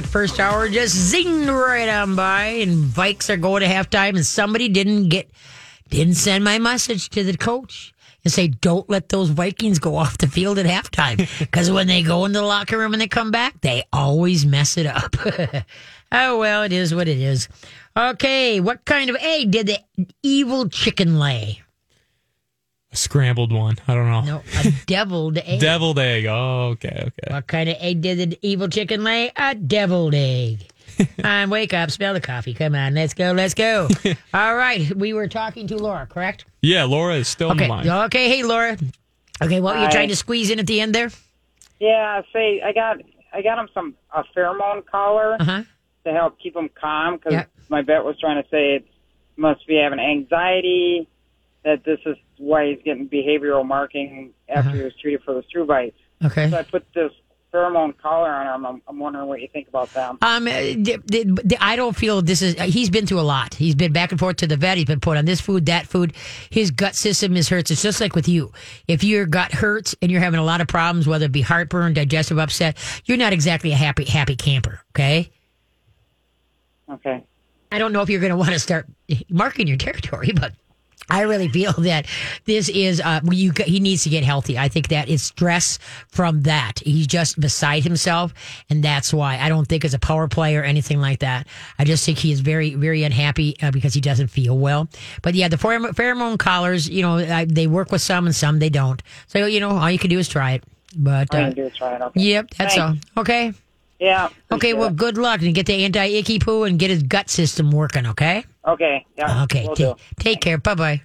that first hour just zinged right on by, and Vikes are going to halftime, and somebody didn't get didn't send my message to the coach and say, "Don't let those Vikings go off the field at halftime," because when they go in the locker room and they come back, they always mess it up. oh well, it is what it is. Okay, what kind of egg did the evil chicken lay? A scrambled one. I don't know. No, a deviled egg. Deviled egg. Oh, okay, okay. What kind of egg did the evil chicken lay? A deviled egg. and wake up, smell the coffee. Come on, let's go, let's go. All right, we were talking to Laura, correct? Yeah, Laura is still Okay, in line. okay. Hey, Laura. Okay, what were you trying to squeeze in at the end there? Yeah, say I got I got him some a pheromone collar Uh huh. to help keep him calm because Yeah. my vet was trying to say it must be having anxiety. That this is why he's getting behavioral marking after he was treated for the screw bites. Okay. So I put this pheromone collar on him. I'm, I'm wondering what you think about them. Um, uh, d- d- d- I don't feel this is. He's been through a lot. He's been back and forth to the vet. He's been put on this food, that food. His gut system is hurts. It's just like with you. If your gut hurts and you're having a lot of problems, whether it be heartburn, digestive upset, you're not exactly a happy happy camper. Okay. Okay. I don't know if you're going to want to start marking your territory, but I really feel that this is uh, you. He needs to get healthy. I think that it's stress from that. He's just beside himself, and that's why I don't think as a power play or anything like that. I just think he is very, very unhappy uh, because he doesn't feel well. But yeah, the pheromone, collars, you know, I, they work with some and some they don't. So you know, all you can do is try it. But uh, is try it. Okay. yep, that's Thanks. all. Okay. Yeah. Okay. appreciate Well, good luck and get the anti icky poo and get his gut system working. Okay. Okay. Yeah. Okay, take care. Bye bye.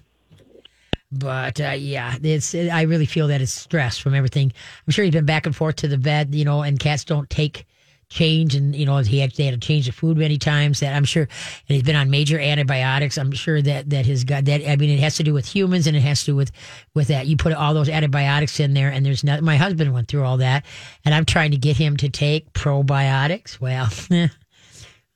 But uh, yeah, it's. I really feel that it's stress from everything. I'm sure he's been back and forth to the vet, you know, and cats don't take change, and you know he actually had to change the food many times. That I'm sure, and he's been on major antibiotics. I'm sure that that his gut. That I mean, it has to do with humans, and it has to do with with that. You put all those antibiotics in there, and there's not. My husband went through all that, and I'm trying to get him to take probiotics. Well.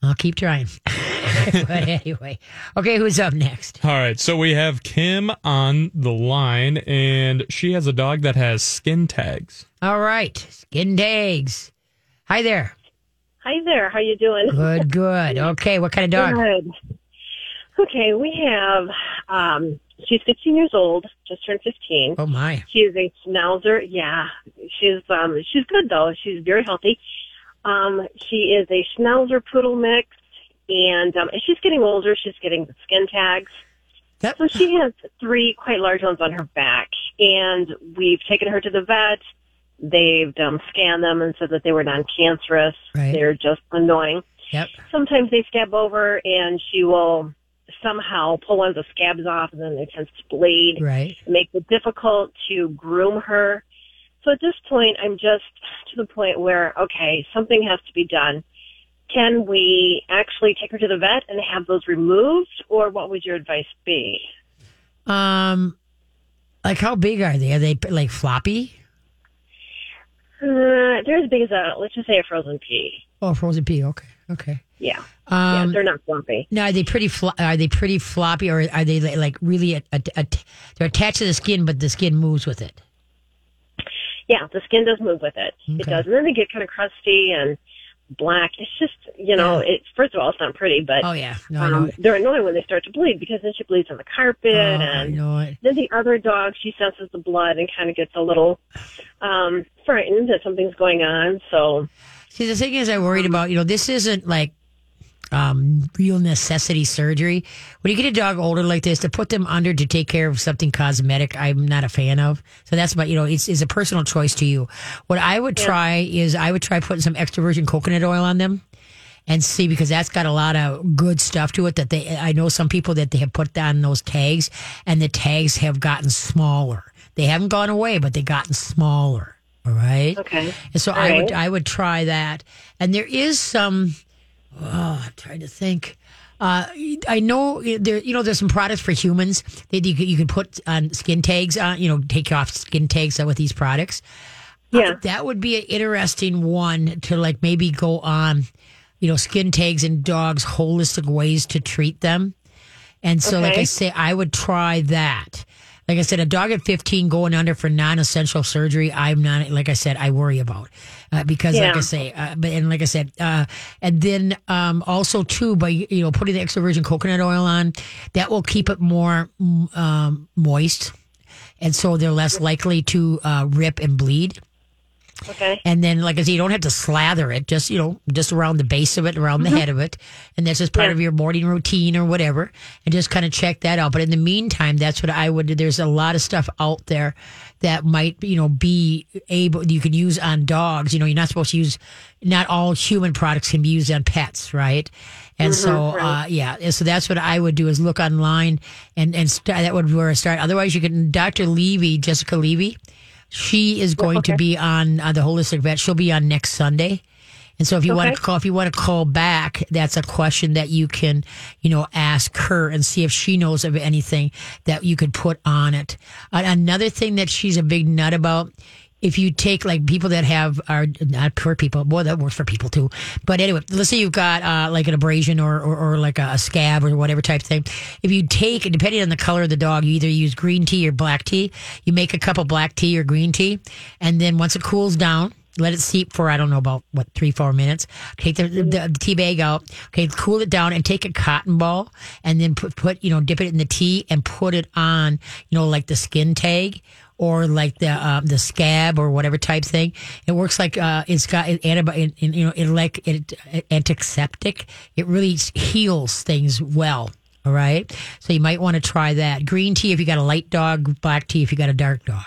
I'll keep trying. but anyway, okay, who's up next? All right, so we have Kim on the line, and she has a dog that has skin tags. All right, skin tags. Hi there. Hi there. How you doing? Good, good. Okay, what kind of dog? Good. Okay, we have. Um, she's 15 years old, just turned 15. Oh my. She is a schnauzer. Yeah, she's um, she's good though. She's very healthy. Um, she is a schnauzer poodle mix, and um, as she's getting older, she's getting the skin tags. Yep. So she has three quite large ones on her back, and we've taken her to the vet. They've um, scanned them and said that they were non-cancerous. Right. They're just annoying. Yep. Sometimes they scab over, and she will somehow pull one of the scabs off, and then they tend to bleed. Right. It makes it difficult to groom her. So at this point, I'm just to the point where, okay, something has to be done. Can we actually take her to the vet and have those removed, or what would your advice be? Um, like how big are they? Are they like floppy? Uh, they're as big as a, let's just say a frozen pea. Oh, frozen pea. Okay, okay. Yeah. yeah, Um, they're not flumpy. now are they pretty? Flo- are they pretty floppy, or are they like really? A, a, a, they're attached to the skin, but the skin moves with it. Yeah, the skin does move with it. It does. And then they get kind of crusty and black. It's just, you know, Yeah. it, first of all, it's not pretty, but Oh yeah, no, um, they're annoying when they start to bleed because then she bleeds on the carpet Oh, and then the other dog, she senses the blood and kind of gets a little um, frightened that something's going on. So, See, the thing is, I worried about, you know, this isn't like um, real necessity surgery. When you get a dog older like this, to put them under to take care of something cosmetic, I'm not a fan of. So that's my, you know, it's, it's a personal choice to you. What I would try is I would try putting some extra virgin coconut oil on them and see because that's got a lot of good stuff to it that they I know some people that they have put on those tags and the tags have gotten smaller. They haven't gone away, but they've gotten smaller. All right. okay. And so All I would. I would try that. And there is some oh, I'm trying to think. Uh, I know there, you know, there's some products for humans that you you can put on skin tags on, you know, take off skin tags with these products. Uh, yeah. That would be an interesting one to like maybe go on, you know, skin tags and dogs, holistic ways to treat them. And so, like I say, I would try that. Like I said, a dog at 15 going under for non-essential surgery, I'm not, like I said, I worry about uh, because, like I say, uh, but and like I said, uh, and then um, also too by you know putting the extra virgin coconut oil on, that will keep it more mm, um, moist, and so they're less likely to uh, rip and bleed. Okay. And then, like I said, you don't have to slather it, just, you know, just around the base of it, around the head of it. And that's just part Yeah. of your morning routine or whatever. And just kind of check that out. But in the meantime, that's what I would do. There's a lot of stuff out there that might, you know, be able, you can use on dogs. You know, you're not supposed to use, not all human products can be used on pets, right? And so, uh, yeah, and so that's what I would do is look online and, and st- that would be where I start. Otherwise, you can, Dr. Levy, Jessica Levy, she is going to be on uh, the holistic vet. She'll be on next Sunday. And so if you want to call, if you want to call back, that's a question that you can, you know, ask her and see if she knows of anything that you could put on it. Uh, another thing that she's a big nut about, if you take like people that have are not poor people, boy, that works for people too. But anyway, let's say you've got uh, like an abrasion or, or, or like a, a scab or whatever type of thing. If you take, depending on the color of the dog, you either use green tea or black tea. You make a cup of black tea or green tea, and then once it cools down, let it steep for I don't know about what three four minutes. Take the, the, the tea bag out. Okay, cool it down and take a cotton ball and then put put you know dip it in the tea and put it on you know like the skin tag or like the um, the scab or whatever type thing. It works like uh, it's got an antibody, you know, it like it, antiseptic. It really heals things well. All right. So you might want to try that. Green tea if you got a light dog, black tea if you got a dark dog.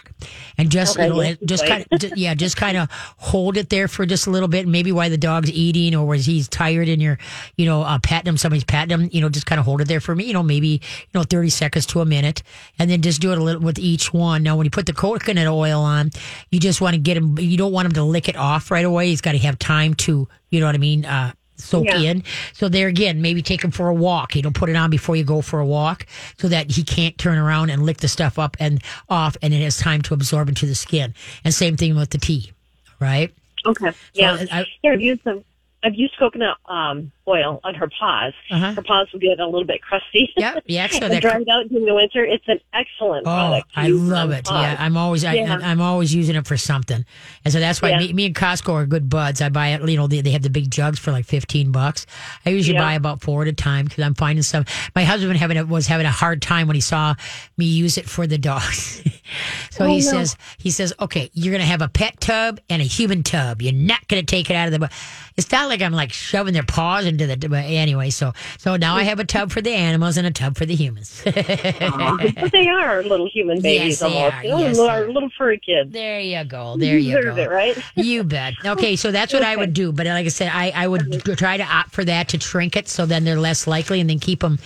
And just Okay, yes, just kind of yeah, just kind of hold it there for just a little bit. Maybe while the dog's eating or was he's tired and you're, you know, uh, patting him, somebody's patting him, you know, just kind of hold it there for me, you know, maybe, you know, 30 seconds to a minute and then just do it a little with each one. Now, when you put the coconut oil on, you just want to get him, you don't want him to lick it off right away. He's got to have time to, you know what I mean? Uh, soak Yeah. in. So there again, maybe take him for a walk. You know, put it on before you go for a walk so that he can't turn around and lick the stuff up and off and it has time to absorb into the skin. And same thing with the tea, right? Okay. Yeah. I- yeah. Used some. I've used coconut um, oil on her paws. Uh-huh. Her paws will get a little bit crusty. Yeah, yeah, so that- dry out during the winter. It's an excellent Oh, product. I love it. paws. Yeah, I'm always I, Yeah. I'm always using it for something, and so that's why Yeah. me, me and Costco are good buds. I buy it. You know, they, they have the big jugs for like 15 bucks. I usually Yeah. buy about four at a time because I'm finding some. My husband having a, was having a hard time when he saw me use it for the dogs. so Oh, he no. says he says, okay, you're gonna have a pet tub and a human tub. You're not gonna take it out of the. bu-" It's not like I'm like shoving their paws into the. But anyway, so so now I have a tub for the animals and a tub for the humans. but they are little human babies Yes, they almost. are. You know, Yes, little, they are. little furry kids. There you go. There you deserve go. it, right? You bet. Okay, so that's what I would do. But like I said, I, I would try to opt for that to shrink it so then they're less likely and then keep them,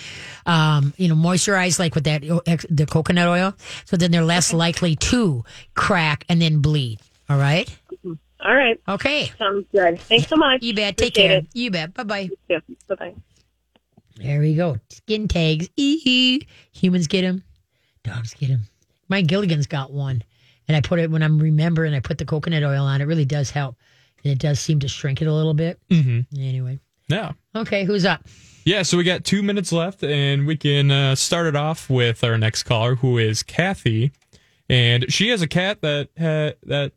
um, you know, moisturized like with that, the coconut oil. So then they're less likely to crack and then bleed. All right. All right. Okay. Sounds good. Thanks so much. You bet. Take Appreciate care. it. You bet. Bye bye. Bye bye. There we go. Skin tags. Ee. Humans get them. Dogs get them. My Gilligan's got one. And I put it when I'm remembering, I put the coconut oil on. It really does help. And it does seem to shrink it a little bit. Mm-hmm. Anyway. Yeah. Okay, who's up? Yeah, so we got two minutes left, and we can uh, start it off with our next caller, who is Kathy, and she has a cat that ha- that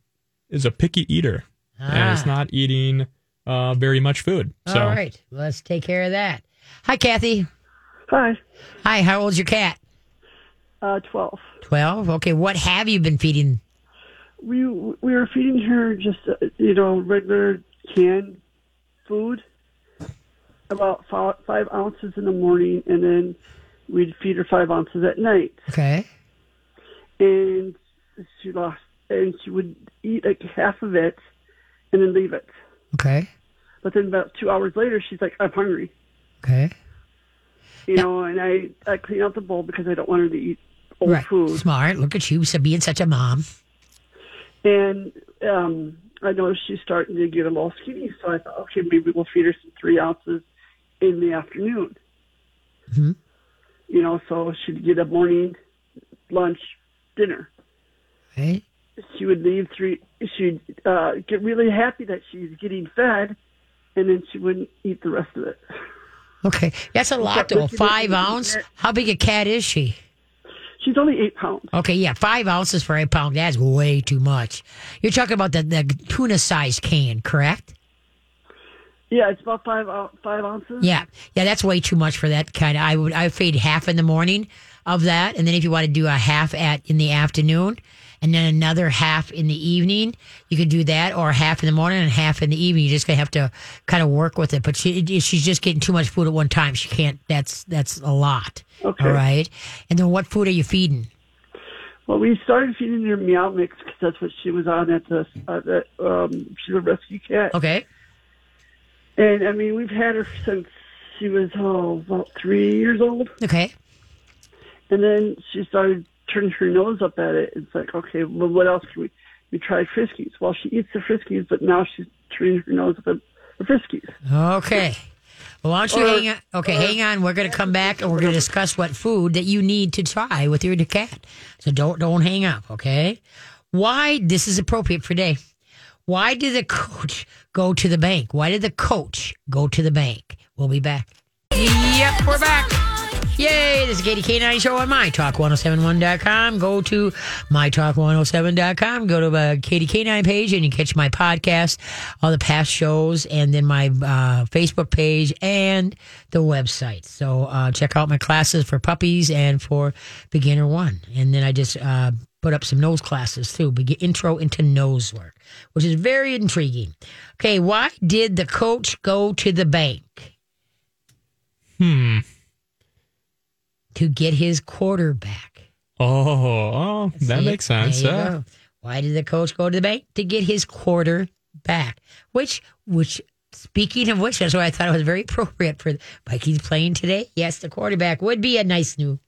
is a picky eater and is Ah. not eating uh, very much food. So All right, let's take care of that. Hi, Kathy. Five. Hi, how old's your cat? Uh, 12. 12. Okay, what have you been feeding? We we were feeding her just, uh, you know, regular canned food, about five, five ounces in the morning, and then we'd feed her five ounces at night. Okay. And she lost, and she would eat like half of it and then leave it. Okay. But then about two hours later, she's like, I'm hungry. Okay. You know, and I, I clean out the bowl because I don't want her to eat old right. food. Smart. Look at you, so being such a mom. And um, I noticed she's starting to get a little skinny, so I thought, okay, maybe we'll feed her some three ounces in the afternoon. Mhm. You know, so she'd get a morning, lunch, dinner. Right. She would leave three. She'd uh, get really happy that she's getting fed, and then she wouldn't eat the rest of it. Okay. That's a lot, though. Five ounce. How big a cat is she? She's only eight pounds. Okay, yeah, five ounces for eight pound. That's way too much. You're talking about the, the tuna size can, correct? Yeah, it's about five five ounces. Yeah, yeah, that's way too much for that kind of. I would I feed half in the morning of that, and then if you want to do a half at in the afternoon, and then another half in the evening, you could do that, or half in the morning and half in the evening. You just gonna have to kind of work with it. But she she's just getting too much food at one time. She can't. That's that's a lot. Okay. All right. And then what food are you feeding? Well, we started feeding her meow mix because that's what she was on at the. Uh, the um, she's a rescue cat, Okay. and I mean we've had her since she was oh about three years old, Okay. and then she started turning her nose up at it. It's like, okay, well, what else can we? We tried Friskies. Well, she eats the Friskies, but now she's turning her nose up at the Friskies. Okay. Well, why don't you Or- hang on? Okay, hang on. We're going to come back and we're going to discuss what food that you need to try with your cat. So don't don't hang up. Okay. Why this is appropriate for today? Why did the coach go to the bank? Why did the coach go to the bank? We'll be back. Yep, we're back. Yay, this is Katie K9 Show on MyTalk1071.com. Go to MyTalk1071.com. Go to the Katie K9 page and you catch my podcast, all the past shows, and then my uh, Facebook page and the website. So uh, check out my classes for puppies and for beginner one. And then I just uh, put up some nose classes too, begin intro into nose work, which is very intriguing. Okay, why did the coach go to the bank? Hmm. To get his quarterback. Oh, oh that See? makes sense. Yeah. Why did the coach go to the bank to get his quarterback? Which, which, speaking of which, that's why I thought it was very appropriate for Vikings playing today. Yes, the quarterback would be a nice new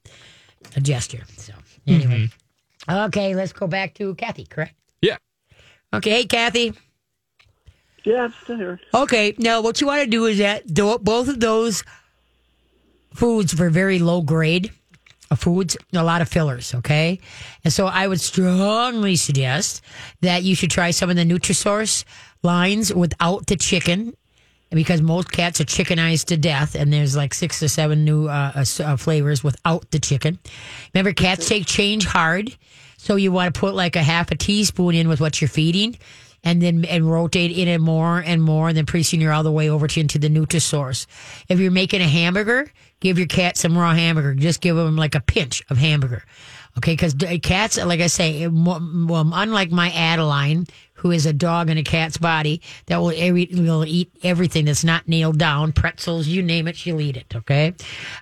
a gesture. So anyway, mm-hmm. okay, let's go back to Kathy. Correct? Yeah. Okay, hey Kathy. Yeah, I'm still here. Okay, now what you want to do is that tho- both of those foods were very low grade foods, a lot of fillers, okay? And so I would strongly suggest that you should try some of the Nutrisource lines without the chicken because most cats are chickenized to death and there's like six to seven new uh, uh, uh, flavors without the chicken. Remember, cats take change hard. So you want to put like a half a teaspoon in with what you're feeding and then and rotate in it more and more. And then pretty soon you're all the way over to into the Nutrisource. If you're making a hamburger, give your cat some raw hamburger. Just give them like a pinch of hamburger. Okay, because cats, like I say, well, unlike my Adeline, who is a dog in a cat's body that will, every, will eat everything that's not nailed down, pretzels, you name it, she'll eat it. Okay,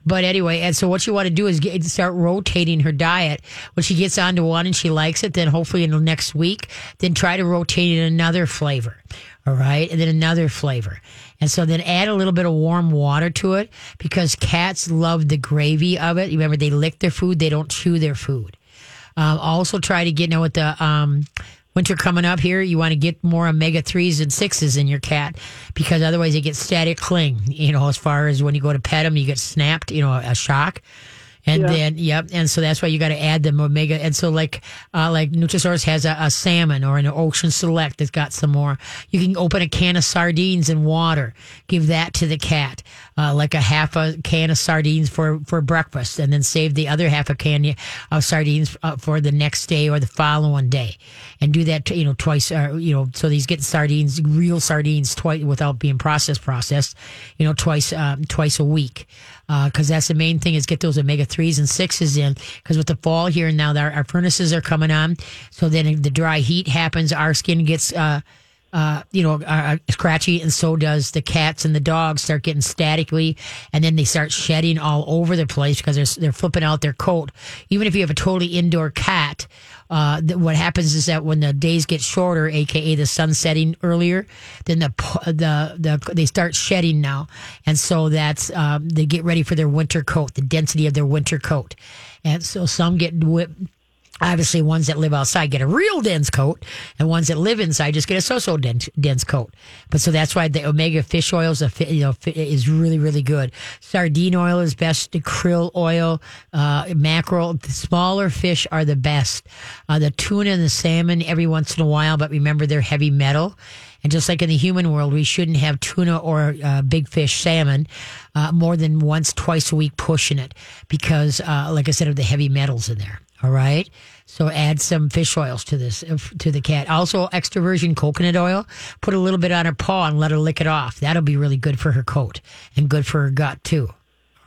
but anyway, and so what you want to do is get, start rotating her diet. When she gets onto one and she likes it, then hopefully in the next week, then try to rotate in another flavor. All right, and then another flavor. And so then add a little bit of warm water to it because cats love the gravy of it. Remember, they lick their food, they don't chew their food. Um, also, try to get now with the um, winter coming up here. You want to get more omega threes and sixes in your cat because otherwise they get static cling. You know, as far as when you go to pet them, you get snapped. You know, a shock. And Yeah. then, yep. And so that's why you got to add them omega. And so like, uh, like Nutrisource has a, a salmon or an ocean select that's got some more. You can open a can of sardines in water, give that to the cat, uh, like a half a can of sardines for, for breakfast and then save the other half a can of sardines uh, for the next day or the following day and do that, you know, twice, uh, you know, so he's getting sardines, real sardines twice without being processed, processed, you know, twice, um, twice a week because that's the main thing is get those omega threes and sixes in. Because with the fall here and now, our, our furnaces are coming on, so then the dry heat happens. Our skin gets. Uh, uh, you know, uh, scratchy, and so does the cats and the dogs start getting statically, and then they start shedding all over the place because they're they're flipping out their coat. Even if you have a totally indoor cat, uh, th- what happens is that when the days get shorter, aka the sun setting earlier, then the the the they start shedding now, and so that's um, they get ready for their winter coat, the density of their winter coat, and so some get whipped Obviously, ones that live outside get a real dense coat, and ones that live inside just get a so-so dense, dense coat. But so that's why the omega fish oil is, you know, is really, really good. Sardine oil is best. Krill oil, uh, mackerel, the smaller fish are the best. Uh, the tuna and the salmon every once in a while, but remember they're heavy metal. And just like in the human world, we shouldn't have tuna or uh, big fish, salmon, uh, more than once, twice a week pushing it because, uh, like I said, of the heavy metals in there. All right. So add some fish oils to this, uh, to the cat. Also, extra virgin coconut oil. Put a little bit on her paw and let her lick it off. That'll be really good for her coat and good for her gut too.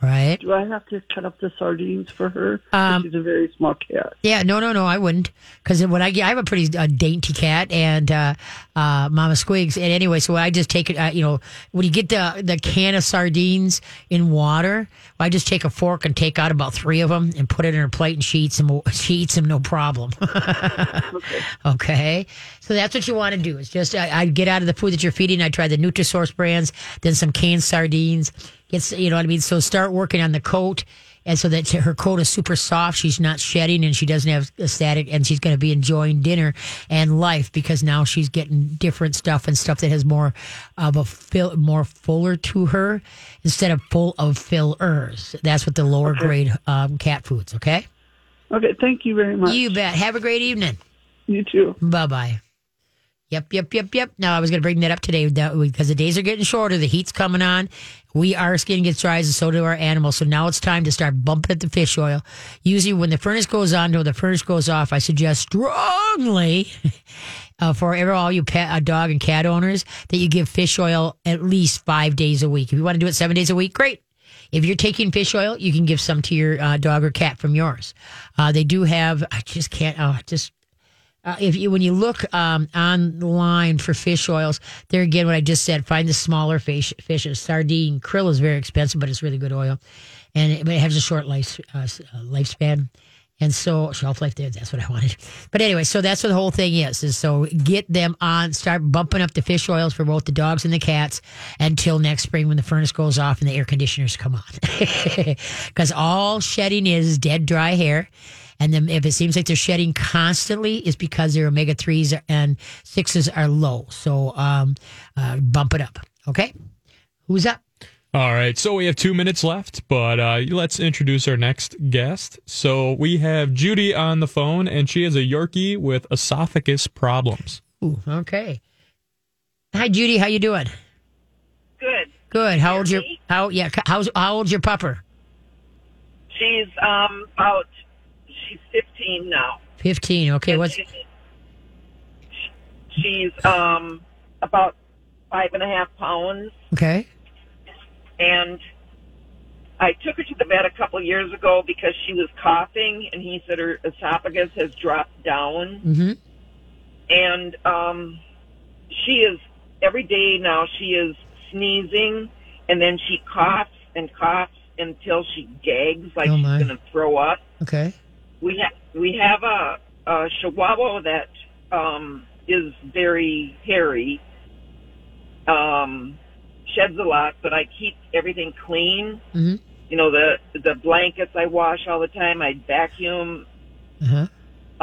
Right? Do I have to cut up the sardines for her? Um, She's a very small cat. Yeah, no, no, no, I wouldn't, because when I get, I have a pretty uh, dainty cat and uh, uh, Mama Squigs, and anyway, so I just take it. Uh, you know, when you get the the can of sardines in water, I just take a fork and take out about three of them and put it in her plate, and she eats them. She eats them, no problem. okay, so that's what you want to do. It's just I, I get out of the food that you're feeding. I try the Nutrisource brands, then some canned sardines. You know what I mean. So start working on the coat and so that her coat is super soft. She's not shedding and she doesn't have a static, and she's going to be enjoying dinner and life because now she's getting different stuff and stuff that has more of a fill, more fuller to her instead of full of fillers. That's what the lower grade um, cat foods. Okay, Okay, thank you very much. you bet. Have a great evening. You too. Bye bye. Yep, yep, yep, yep. Now I was going to bring that up today because the days are getting shorter. The heat's coming on. We our skin gets dry, and so do our animals. So now it's time to start bumping up the fish oil. Usually, when the furnace goes on or the furnace goes off, I suggest strongly uh, for every all you pet, uh, dog and cat owners that you give fish oil at least five days a week. If you want to do it seven days a week, great. If you're taking fish oil, you can give some to your uh, dog or cat from yours. Uh, they do have. I just can't. Oh, just uh, if you when you look um, online for fish oils, there again, what I just said, find the smaller fish fishes. Sardine, krill is very expensive, but it's really good oil, and it, but it has a short life uh, uh, lifespan. And so shelf life there, that's what I wanted. But anyway, so that's what the whole thing is. Is so get them on, start bumping up the fish oils for both the dogs and the cats until next spring when the furnace goes off and the air conditioners come on. Because all shedding is dead dry hair. And then if it seems like they're shedding constantly, it's because their omega threes and sixes are low. So um, uh, bump it up. Okay. Who's up? All right, so we have two minutes left, but uh, let's introduce our next guest. So we have Judy on the phone, and she is a Yorkie with esophagus problems. Ooh, okay. Hi, Judy. How you doing? Good. Good. How old's your how yeah? How's how old's your pupper? She's um about she's 15 now. Fifteen. Okay. What's She's- She's um about five and a half pounds, okay? and I took her to the vet a couple of years ago because she was coughing, and he said her esophagus has dropped down, Mm-hmm. and um she is every day now. She is sneezing, and then she coughs and coughs until she gags like Oh, she's going to throw up. Okay. We have we have a, a Chihuahua that um, is very hairy, um, sheds a lot, but I keep everything clean. Mhm. You know the the blankets I wash all the time. I vacuum. Uh huh.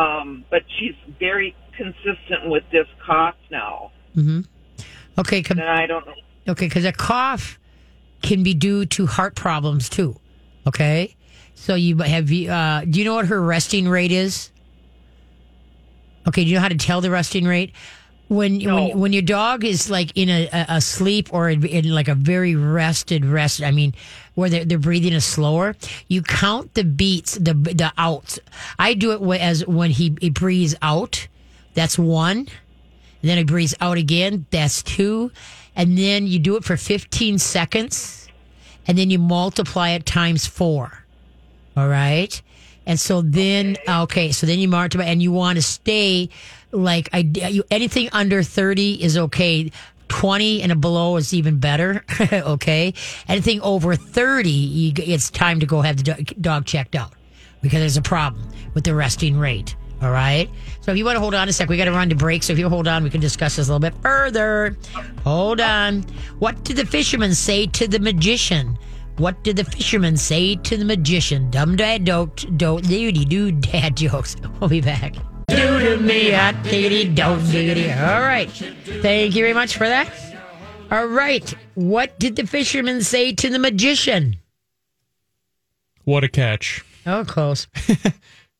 Um, but she's very consistent with this cough now, Mm-hmm. Okay. Com- I don't know. Okay, because a cough can be due to heart problems too. Okay, so you have you. Uh, do you know what her resting rate is? Okay, do you know how to tell the resting rate? When No. when when your dog is like in a, a, sleep or in, like a very rested rest, I mean, where they're, they're breathing is slower, you count the beats, the the outs. I do it as when he, he breathes out. That's one. Then he breathes out again. That's two. And then you do it for 15 seconds. And then you multiply it times four. All right. And so then, okay, uh, so then you multiply and you want to stay like I, you, anything under 30 is okay. 20 and below is even better. okay. Anything over 30, you, it's time to go have the dog checked out because there's a problem with the resting rate. All right. So if you want to hold on a sec, we got to run to break. So if you hold on, we can discuss this a little bit further. Hold on. What did the fisherman say to the magician? What did the fisherman say to the magician? Dumb dad don't don't doody do dad jokes. We'll be back. Do to me, hot diggity, don't diggity. All right. Thank you very much for that. All right. What did the fisherman say to the magician? What a catch. Oh, close.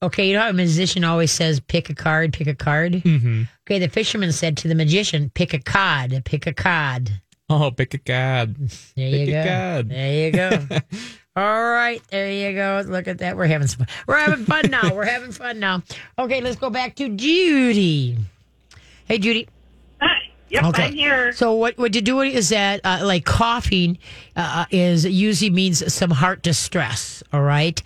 Okay, you know how a musician always says, pick a card, pick a card? Mm-hmm. Okay, the fisherman said to the magician, pick a cod, pick a cod. Oh, pick a god. There you Pick a go. cod. There you go. All right, there you go. Look at that. We're having some fun. We're having fun now. We're having fun now. Okay, let's go back to Judy. Hey, Judy. Hi. Yep, Okay. I'm here. So what what you're doing is that uh, like coughing uh, is usually means some heart distress. All right.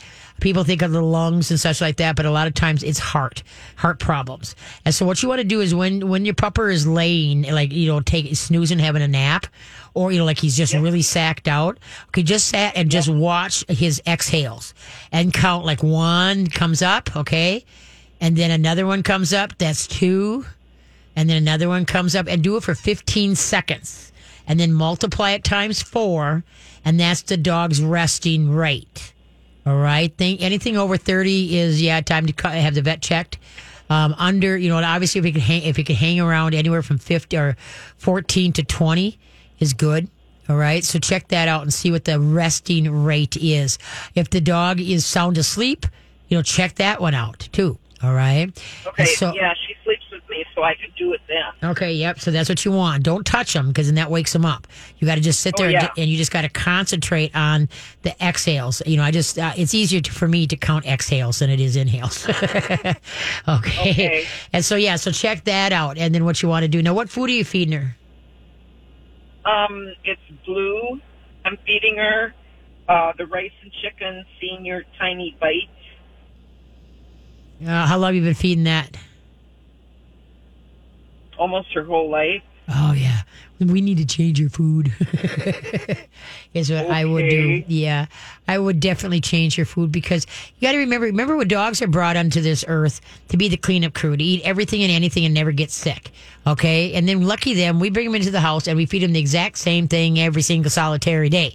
People think of the lungs and such like that, but a lot of times it's heart, heart problems. And so what you want to do is when when your pupper is laying, like you know, take snoozing, having a nap, or you know, like he's just really sacked out. Okay, just sat and just watch his exhales and count like one comes up, okay, and then another one comes up. That's two and then another one comes up and do it for 15 seconds and then multiply it times four and that's the dog's resting rate all right. Think anything over 30 is yeah time to cut, have the vet checked. Um, under you know obviously if you can hang if it could hang around anywhere from 50 or 14 to 20 is good. All right. So check that out and see what the resting rate is. If the dog is sound asleep you know check that one out too. All right. Okay. And so yeah, she sleeps with me, so I could do it then. Okay, yep. So that's what you want. Don't touch them because then that wakes them up. You got to just sit Oh, there yeah. and, and you just got to concentrate on the exhales. You know, I just uh, it's easier to, for me to count exhales than it is inhales. okay. Okay. And so yeah, so check that out, and then what you want to do now. What food are you feeding her? Um, it's blue. I'm feeding her uh, the rice and chicken senior tiny bites. Uh, how long have you been feeding that? Almost her whole life. Oh yeah, we need to change your food. is what I would do. Yeah, I would definitely change your food because you got to remember. Remember, when dogs are brought onto this earth to be the cleanup crew, to eat everything and anything and never get sick. Okay, and then lucky them, we bring them into the house and we feed them the exact same thing every single solitary day.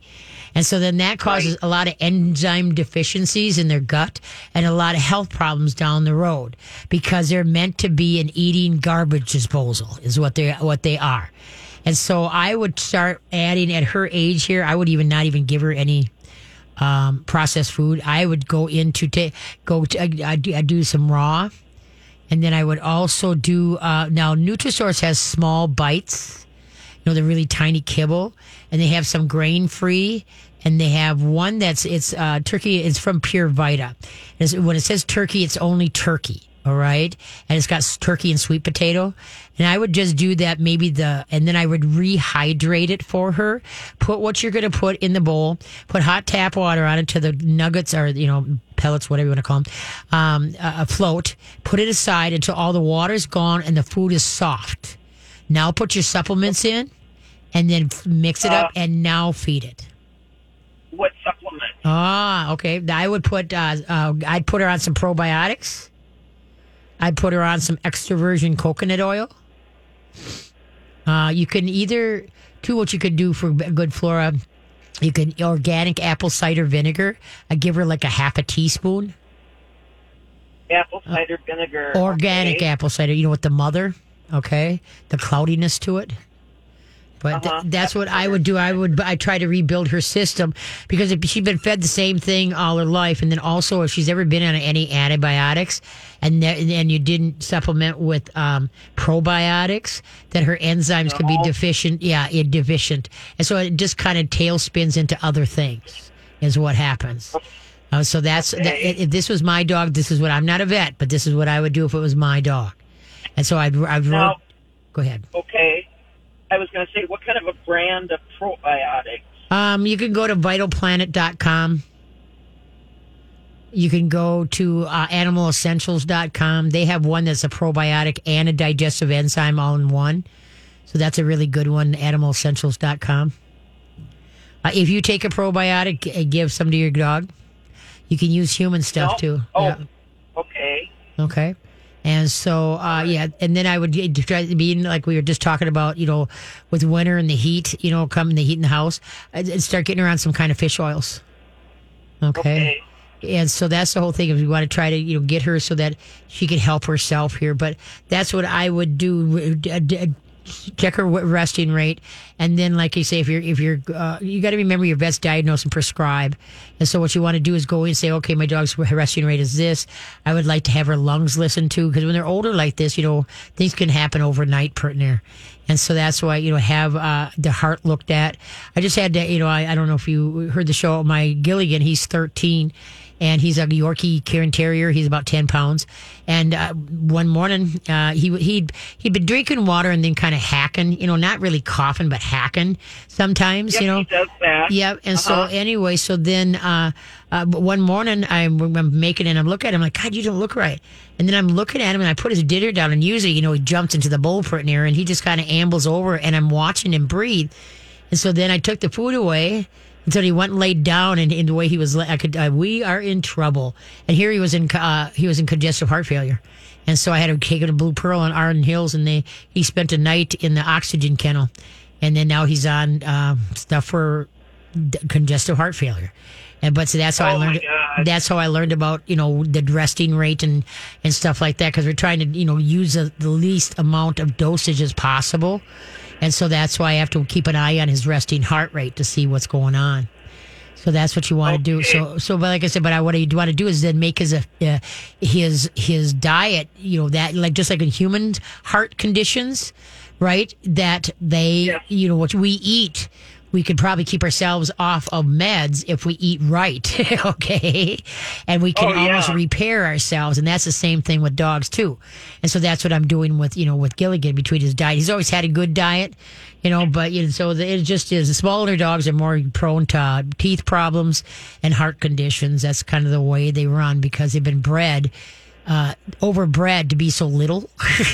And so then that causes a lot of enzyme deficiencies in their gut and a lot of health problems down the road because they're meant to be an eating garbage disposal is what they what they are. And so I would start adding at her age here. I would even not even give her any um, processed food. I would go into ta- go to, I, I do, I do some raw, and then I would also do uh, now. Nutrisource has small bites you know, the really tiny kibble, and they have some grain free, and they have one that's it's uh, turkey. It's from Pure Vita. When it says turkey, it's only turkey. All right, and it's got turkey and sweet potato, and I would just do that maybe the, and then I would rehydrate it for her. Put what you're going to put in the bowl. Put hot tap water on it to the nuggets or you know pellets, whatever you want to call them, um, uh, afloat. Put it aside until all the water's gone and the food is soft. Now put your supplements in and then mix it up and now feed it. What supplement? Ah, okay. I would put, uh, uh, I'd put her on some probiotics. I'd put her on some extra virgin coconut oil. Uh, you can either, do what you could do for good flora, you can organic apple cider vinegar. I give her like a half a teaspoon. Apple cider vinegar. organic okay. apple cider, you know, what the mother, okay, the cloudiness to it. But Uh-huh. that's what I would do. I would I try to rebuild her system because if she's been fed the same thing all her life, and then also if she's ever been on any antibiotics, and ne- and you didn't supplement with um, probiotics, that her enzymes could be deficient. Yeah, it deficient, and so it just kind of tailspins into other things. Is what happens. Uh, so that's that, if this was my dog, this is what I'm not a vet, but this is what I would do if it was my dog. And so I'd I'd Now- go ahead. Okay. I was going to say, what kind of a brand of probiotics? Um, you can go to vitalplanet.com. You can go to uh, animalessentials.com. They have one that's a probiotic and a digestive enzyme all in one. So that's a really good one, animalessentials.com. Uh, if you take a probiotic, g- give some to your dog. You can use human stuff No? too. Oh. Yeah. Okay. Okay. And so, uh, yeah, and then I would try to be like we were just talking about, you know, with winter and the heat, you know, come the heat in the house, I'd I'd start getting around some kind of fish oils. Okay. Okay. And so that's the whole thing. Is we want to try to, you know, get her so that she can help herself here. But that's what I would do. Check her resting rate, and then, like you say, if you're if you're uh, you got to remember your vet's diagnose and prescribe. And so, what you want to do is go and say, okay, my dog's resting rate is this. I would like to have her lungs listened to because when they're older like this, you know, things can happen overnight, partner. And so that's why you know have uh, the heart looked at. I just had to, you know, I, I don't know if you heard the show. My Gilligan, he's thirteen and he's a Yorkie Cairn Terrier. He's about ten pounds. And uh, one morning, uh, he he'd he'd been drinking water and then kind of hacking. You know, not really coughing, but hacking sometimes. Yep, you know, he does that. Yep. And so Uh-huh. anyway, so then uh, uh, one morning I'm, I'm making it and I'm looking at him like, God, you don't look right. And then I'm looking at him and I put his dinner down and usually, you know, he jumps into the bowl an air and he just kind of ambles over and I'm watching him breathe. And so then I took the food away until he went and laid down and in the way he was, I could, uh, we are in trouble. And here he was in, uh, he was in congestive heart failure. And so I had him taken to Blue Pearl on Arden Hills and they, he spent a night in the oxygen kennel. And then now he's on, um, stuff for d- congestive heart failure. And but so that's how I Oh, my learned. That's how I learned about you know the resting rate and and stuff like that because we're trying to you know use the, the least amount of dosage as possible, and so that's why I have to keep an eye on his resting heart rate to see what's going on. So that's what you want to do. So, so, but like I said, but I, what you want to do is then make his, uh, his, his diet, you know, that like, just like in human heart conditions, right? That they, Yes. you know, what we eat, we could probably keep ourselves off of meds if we eat right. okay. And we can Oh, yeah. almost repair ourselves. And that's the same thing with dogs too. And so that's what I'm doing with, you know, with Gilligan between his diet. He's always had a good diet, you know, but you know, so the- it just is the smaller dogs are more prone to uh, teeth problems and heart conditions. That's kind of the way they run because they've been bred, uh, overbred to be so little,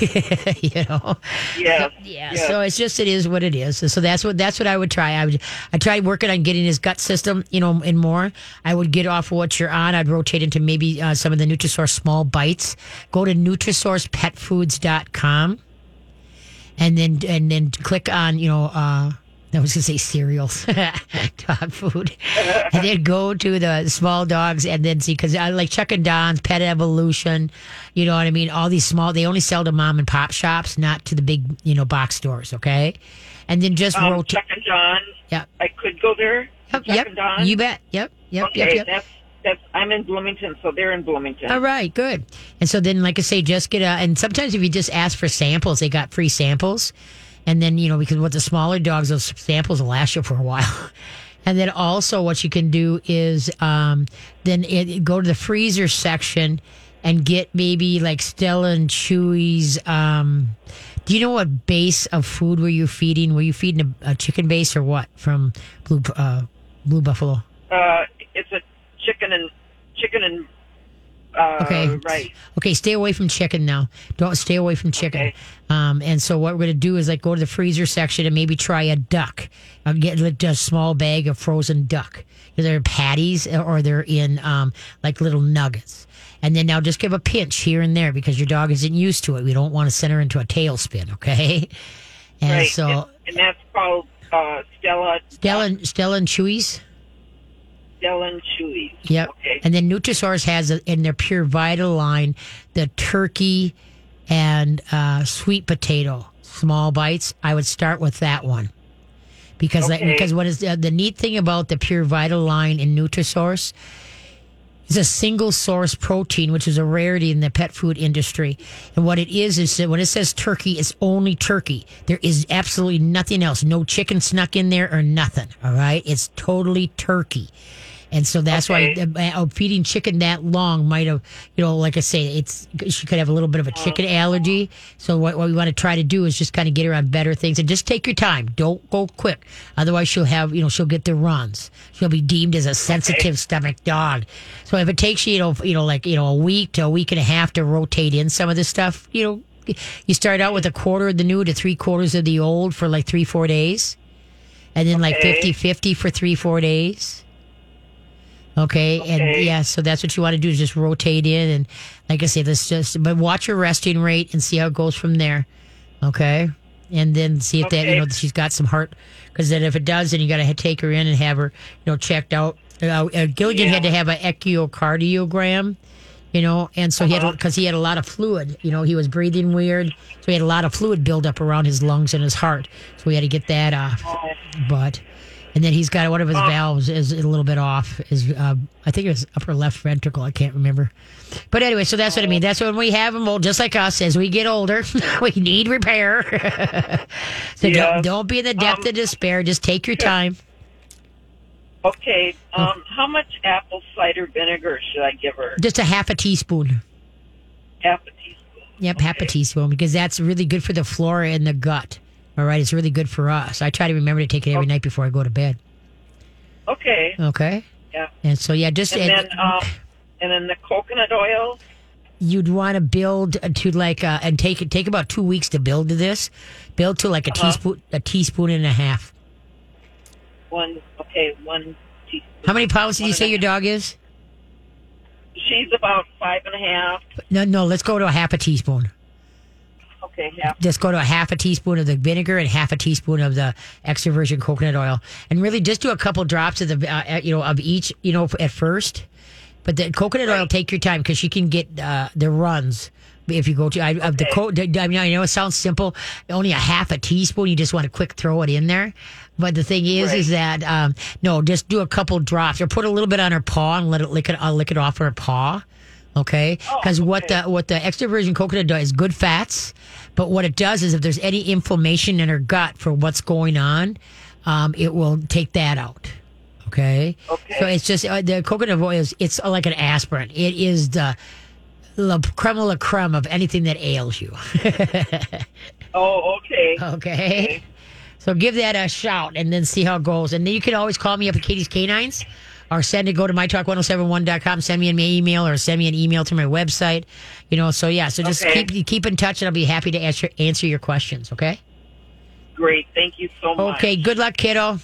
you know? Yes. Yeah, yes. so it's just it is what it is. So that's what that's what I would try. I would I tried working on getting his gut system, you know, and more. I would get off what you're on. I'd rotate into maybe uh, some of the Nutrisource small bites. Go to NutrisourcePetFoods.com and then and then click on you know uh I was gonna say cereals, dog food, and then go to the small dogs and then see because I like Chuck and Don's, Pet Evolution, you know what I mean. All these small, they only sell to mom and pop shops, not to the big you know box stores. Okay, and then just Um, rotate. Chuck and John. Yep. I could go there. Yep, Chuck yep, and Don. you bet. Yep, yep, okay, yep, yep. that's that's. I'm in Bloomington, so they're in Bloomington. All right, good. And so then, like I say, just get a. And sometimes if you just ask for samples, they got free samples. And then you know because with the smaller dogs, those samples will last you for a while. And then also, what you can do is um, then it, go to the freezer section and get maybe like Stella and Chewy's. Um, do you know what base of food were you feeding? Were you feeding a, a chicken base or what from Blue uh, Blue Buffalo? Uh, it's a chicken and chicken and uh, Okay. rice. Okay, stay away from chicken now. Don't stay away from chicken. Okay. Um, and so what we're going to do is like go to the freezer section and maybe try a duck. I'll get like, a small bag of frozen duck. They're patties or they're in um, like little nuggets. And then now just give a pinch here and there because your dog isn't used to it. We don't want to send her into a tailspin, okay? And right. so and, and that's called uh, Stella. Stella, Stella and Chewy's. Stella and Chewy's. Yep. Okay. And then Nutrisource has a, in their Pure Vita line the turkey and uh, sweet potato small bites. I would start with that one because that, Okay. because what is the, the neat thing about the Pure Vita line in Nutrisource is a single source protein, which is a rarity in the pet food industry. And what it is is that when it says turkey, it's only turkey. There is absolutely nothing else. No chicken snuck in there or nothing. All right, it's totally turkey. And so that's Okay. why uh, uh, feeding chicken that long might have, you know, like I say, it's she could have a little bit of a chicken allergy. So what, what we want to try to do is just kind of get her on better things and just take your time. Don't go quick, otherwise she'll have, you know, she'll get the runs. She'll be deemed as a sensitive stomach dog. So if it takes you, you know, you know, like you know, a week to a week and a half to rotate in some of this stuff, you know, you start out with a quarter of the new to three quarters of the old for like three four days, and then like Okay. 50-50 for three four days. Okay, and Okay. yeah, so that's what you want to do is just rotate in, and like I say, let's just but watch your resting rate and see how it goes from there. Okay, and then see if that you know she's got some heart, because then if it does, then you got to take her in and have her you know checked out. Uh, uh, Gilligan Yeah. had to have an echocardiogram, you know, and so he had because he had a lot of fluid. You know, he was breathing weird, so he had a lot of fluid buildup around his lungs and his heart. So we had to get that off. But and then he's got one of his valves is a little bit off. Is uh, I think it was upper left ventricle. I can't remember. But anyway, so that's what I mean. That's when we have them. Well, just like us, as we get older, we need repair. so don't, don't be in the depth Um, of despair. Just take your time. Okay. Um, how much apple cider vinegar should I give her? Just a half a teaspoon. Half a teaspoon. Yep, half a teaspoon because that's really good for the flora in the gut. All right, it's really good for us. I try to remember to take it every night before I go to bed. Okay. Okay, Yeah. and so yeah, just And then, um, and then the coconut oil. you'd want to build to like uh, and take it take about two weeks to build to this. Build to like a Uh-huh. teaspoon, a teaspoon and a half. One. Okay. One teaspoon. How many pounds did you say your dog is? She's about five and a half. No, no. Let's go to a half a teaspoon. Okay, half. Just go to a half a teaspoon of the vinegar and half a teaspoon of the extra virgin coconut oil, and really just do a couple drops of the uh, you know of each you know at first. But the coconut oil, take your time because you can get uh, the runs if you go to I, of the co- I mean, I know it sounds simple, only a half a teaspoon. You just want to quick throw it in there. But the thing is, is that um, no, just do a couple drops or put a little bit on her paw and let it lick it. I'll lick it off her paw. Okay, because what the what the extra virgin coconut does is good fats, but what it does is if there's any inflammation in her gut for what's going on, um, it will take that out. Okay. Okay. So it's just uh, the coconut oil is it's like an aspirin. It is the la creme de la creme of anything that ails you. Oh, okay. okay. So give that a shout and then see how it goes. And then you can always call me up at Katie's Canines or send it, go to mytalk1071.com, send me an email or send me an email to my website. You know, so yeah, so just Okay. keep keep in touch and I'll be happy to answer answer your questions, okay? Great. Thank you so much. Okay, good luck, kiddo.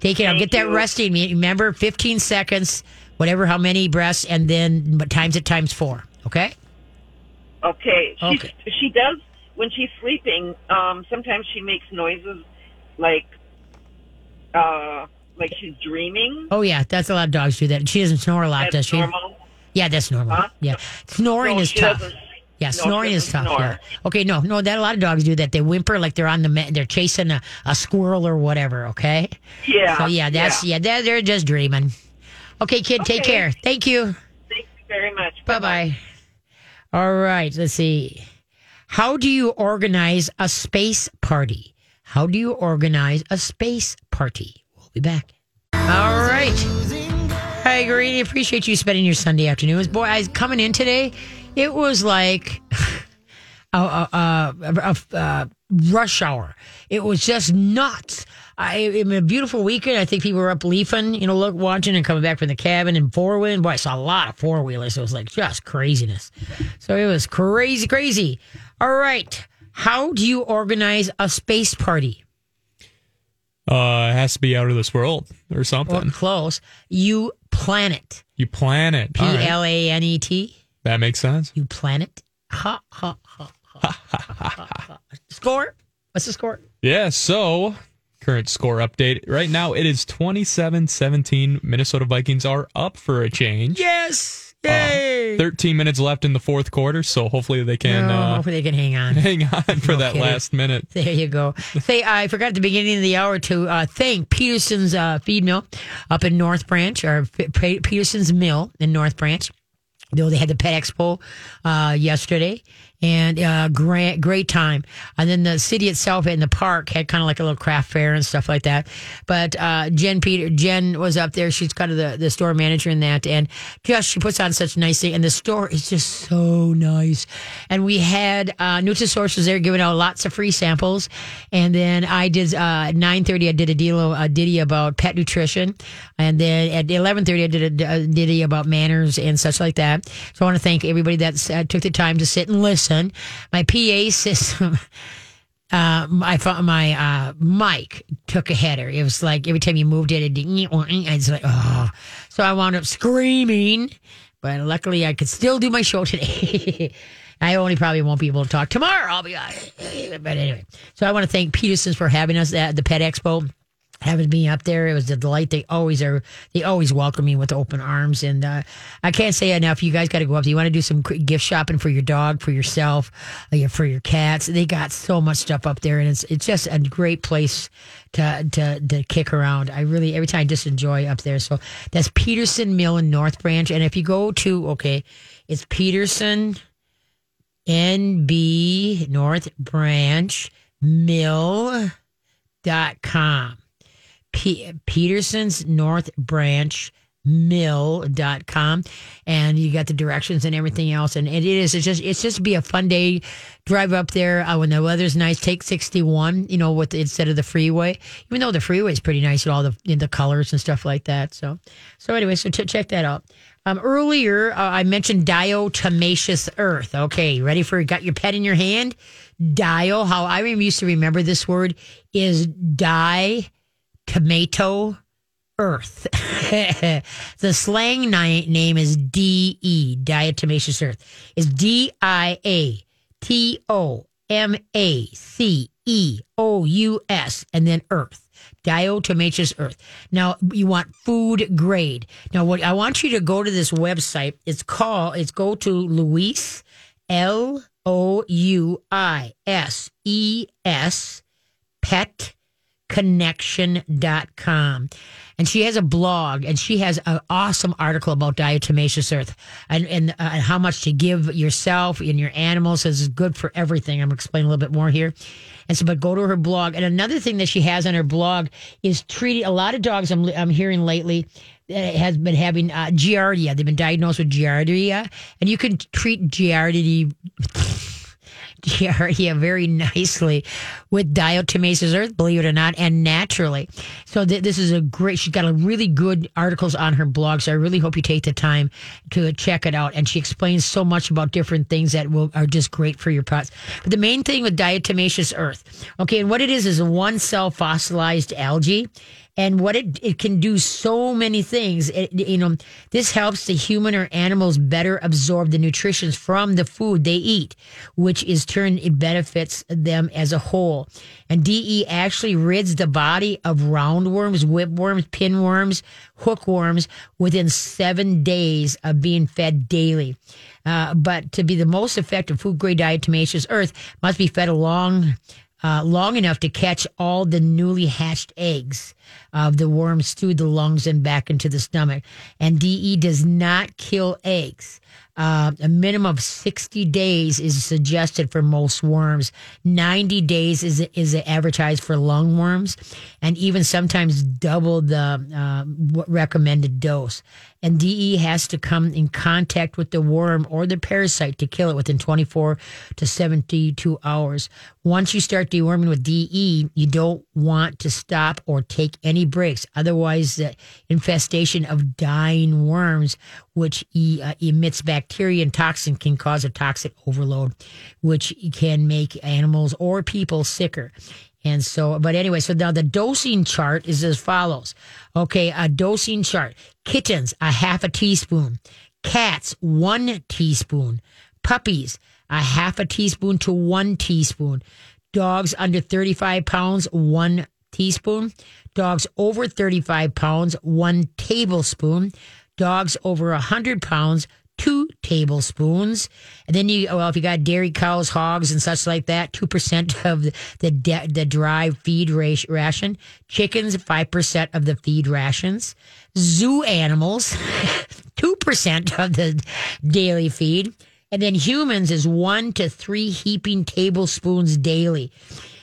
Take care. Thank Get that you. resting. Remember, 15 seconds, whatever, how many breaths, and then but times it times four. Okay? Okay. She Okay. she does when she's sleeping. Um, sometimes she makes noises like uh like she's dreaming. Oh, yeah, that's a lot of dogs do that. She doesn't snore a lot, That's does she? normal. Yeah, that's normal. Huh? Yeah. Snoring No, is tough. Yeah, she snoring is tough. snore. Yeah. Okay, no, no, that a lot of dogs do that. They whimper like they're on the ma- they're chasing a, a squirrel or whatever. Okay. Yeah. So yeah, that's yeah, they're, they're just dreaming. Okay, kid, take care. Thank you. Thank you very much. Bye bye. All right, let's see. How do you organize a space party? How do you organize a space party? Be back. All right. Hi, Greedy. Appreciate you spending your Sunday afternoons. Boy, I was coming in today. It was like a, a, a, a, a rush hour. It was just nuts. I, it was a beautiful weekend. I think people were up leafing, you know, look, watching and coming back from the cabin and four wheeling. Boy, I saw a lot of four wheelers. It was like just craziness. So it was crazy, crazy. All right. How do you organize a space party? Uh, has to be out of this world or Or something. close. You plan it. You plan it. P. L A N E T. That makes sense. You plan it. Ha, ha, ha, ha, ha, ha, ha. Score? What's the score? Yeah, so current score update. Right now it is 27-17. Minnesota Vikings are up for a change. Yes. Uh, Yay. 13 minutes left in the fourth quarter, so hopefully they can Oh, uh, hopefully they can hang on. hang on for that kidding. last minute. There you go. Say, I forgot at the beginning of the hour to uh, thank Peterson's uh, Feed Mill up in North Branch, or P- P- Peterson's Mill in North Branch. Though they had the Pet Expo uh, yesterday, and uh, great great time. And then the city itself in the park had kind of like a little craft fair and stuff like that. But uh, Jen Peter Jen was up there. She's kind of the, the store manager in that, and just she puts on such nice thing. And the store is just so nice. And we had uh, Nutrisource was there giving out lots of free samples, and then I did uh, nine thirty. I did a deal a ditty about pet nutrition, and then at eleven thirty I did a, a ditty about manners and such like that. So I want to thank everybody that uh, took the time to sit and listen. My PA system. Uh, my my uh, mic took a header. It was like every time you moved it, it it's like oh. So I wound up screaming, but luckily I could still do my show today. I only probably won't be able to talk tomorrow. I'll be, but anyway. So I want to thank Peterson's for having us at the Pet Expo having me up there. It was a delight. They always are. They always welcome me with open arms, and uh, I can't say enough. You guys got to go up. You want to do some gift shopping for your dog, for yourself, uh, for your cats. They got so much stuff up there, and it's it's just a great place to to to kick around. I really every time I just enjoy up there. So that's Peterson Mill in North Branch, and if you go to okay, it's Peterson NB North Branch Mill dot com. P- Peterson's North Branch mill.com and you got the directions and everything else. And it is it's just it's just be a fun day. Drive up there uh, when the weather's nice. Take 61 you know with instead of the freeway. Even though the freeway is pretty nice with all the the colors and stuff like that. So so anyway so t- check that out. Um, earlier uh, i mentioned diatomaceous earth. Okay ready for got your pet in your hand? Dio how i used to remember this word is die tomato earth. the slang ni- name is DE, diatomaceous earth. Is D I A T O M A C E O U S and then earth. Diatomaceous earth. Now you want food grade. Now what I want you to go to this website. It's called it's go to Louise L O U I S E S pet connection.com and she has a blog and she has an awesome article about diatomaceous earth and, and, uh, and how much to give yourself and your animals. Is good for everything. I'm going to explain a little bit more here. And so but go to her blog. And another thing that she has on her blog is treating a lot of dogs i'm, I'm hearing lately uh, has been having uh, giardia. They've been diagnosed with giardia. And you can treat giardia giardia very nicely with diatomaceous earth, believe it or not, and naturally. So th- this is a great. She's got a really good articles on her blog. So I really hope you take the time to check it out. And she explains so much about different things that will are just great for your pots. But the main thing with diatomaceous earth, okay, and what it is is a one cell fossilized algae and what it, it can do so many things. It, you know, this helps the human or animals better absorb the nutrition from the food they eat, which is turn it benefits them as a whole. And DE actually rids the body of roundworms, whipworms, pinworms, hookworms within seven days of being fed daily. Uh, but to be the most effective food grade diatomaceous earth must be fed along uh, long enough to catch all the newly hatched eggs of the worms through the lungs and back into the stomach. And DE does not kill eggs. Uh, a minimum of 60 days is suggested for most worms. 90 days is is advertised for lungworms, and even sometimes double the uh, recommended dose. And DE has to come in contact with the worm or the parasite to kill it within 24 to 72 hours. Once you start deworming with DE, you don't want to stop or take any breaks. Otherwise, the infestation of dying worms, which e, uh, emits bacteria and toxin, can cause a toxic overload, which can make animals or people sicker. And so, but anyway, so now the dosing chart is as follows. Okay, a dosing chart. Kittens, a half a teaspoon. Cats, one teaspoon. Puppies, a half a teaspoon to one teaspoon. Dogs under 35 pounds, one teaspoon. Dogs over 35 pounds, one tablespoon. Dogs over 100 pounds, two tablespoons. And then you, well, if you got dairy cows, hogs, and such like that, 2% of the, de- the dry feed ration. Chickens, 5% of the feed rations. Zoo animals, 2% of the daily feed. And then humans is one to three heaping tablespoons daily.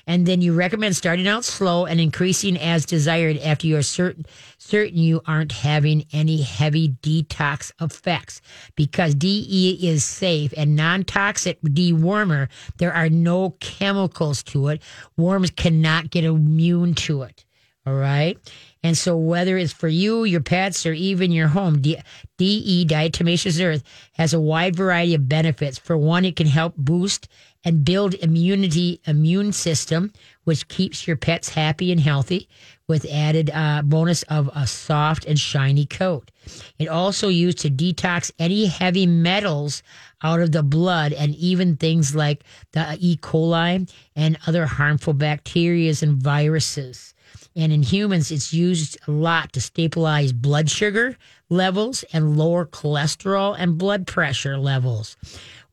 And then you recommend starting out slow and increasing as desired after you are certain certain you aren't having any heavy detox effects. Because DE is safe and non-toxic dewormer, there are no chemicals to it. Worms cannot get immune to it. All right. And so, whether it's for you, your pets, or even your home, DE, diatomaceous earth, has a wide variety of benefits. For one, it can help boost and build immunity, immune system, which keeps your pets happy and healthy with added uh, bonus of a soft and shiny coat. It also used to detox any heavy metals out of the blood and even things like the E. coli and other harmful bacteria and viruses. And in humans, it's used a lot to stabilize blood sugar levels and lower cholesterol and blood pressure levels.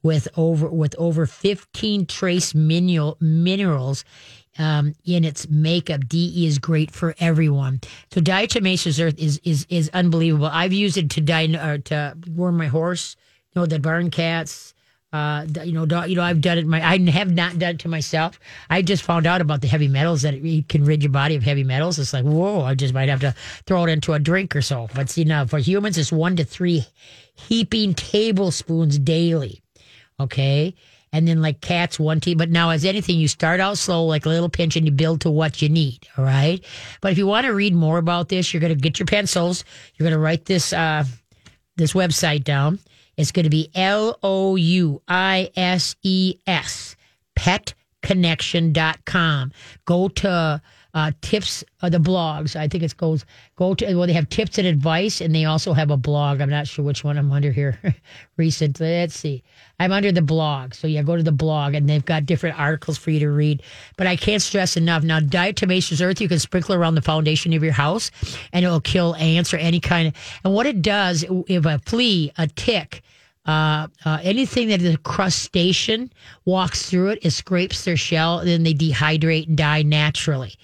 With over with over 15 trace mineral, minerals um, in its makeup, DE is great for everyone. So diatomaceous earth is is is unbelievable. I've used it to die or to warm my horse. You know the barn cats. Uh, you know, you know, I've done it. My, I have not done it to myself. I just found out about the heavy metals that it can rid your body of heavy metals. It's like, whoa! I just might have to throw it into a drink or so. But see, now for humans, it's one to three heaping tablespoons daily. Okay. And then like cats, one tea. But now, as anything, you start out slow, like a little pinch, and you build to what you need. All right. But if you want to read more about this, you're going to get your pencils. You're going to write this uh, this website down. It's going to be L O U I S E S, petconnection.com. Go to uh, tips of the blogs. I think it goes, go to, well, they have tips and advice, and they also have a blog. I'm not sure which one I'm under here recently. Let's see. I'm under the blog. So, yeah, go to the blog, and they've got different articles for you to read. But I can't stress enough. Now, diatomaceous earth, you can sprinkle around the foundation of your house, and it will kill ants or any kind of, and what it does, if a flea, a tick, uh, uh, anything that is a crustacean walks through it, it scrapes their shell, then they dehydrate and die naturally.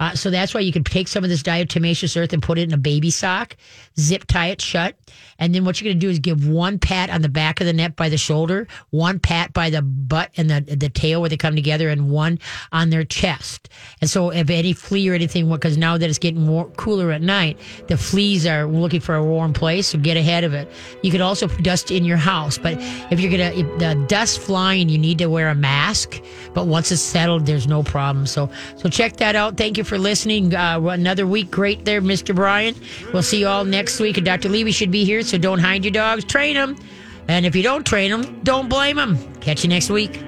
Uh, so that's why you can take some of this diatomaceous earth and put it in a baby sock, zip tie it shut, and then what you're going to do is give one pat on the back of the neck by the shoulder, one pat by the butt and the the tail where they come together, and one on their chest. And so if any flea or anything, because now that it's getting cooler at night, the fleas are looking for a warm place, so get ahead of it. You could also dust in your house, but if you're gonna the dust flying, you need to wear a mask. But once it's settled, there's no problem. So so check that out. Thank you for listening. Uh, another week, great there, Mr. Brian. We'll see you all next week. And Dr. Levy should be here, so don't hide your dogs. Train them. And if you don't train them, don't blame them. Catch you next week.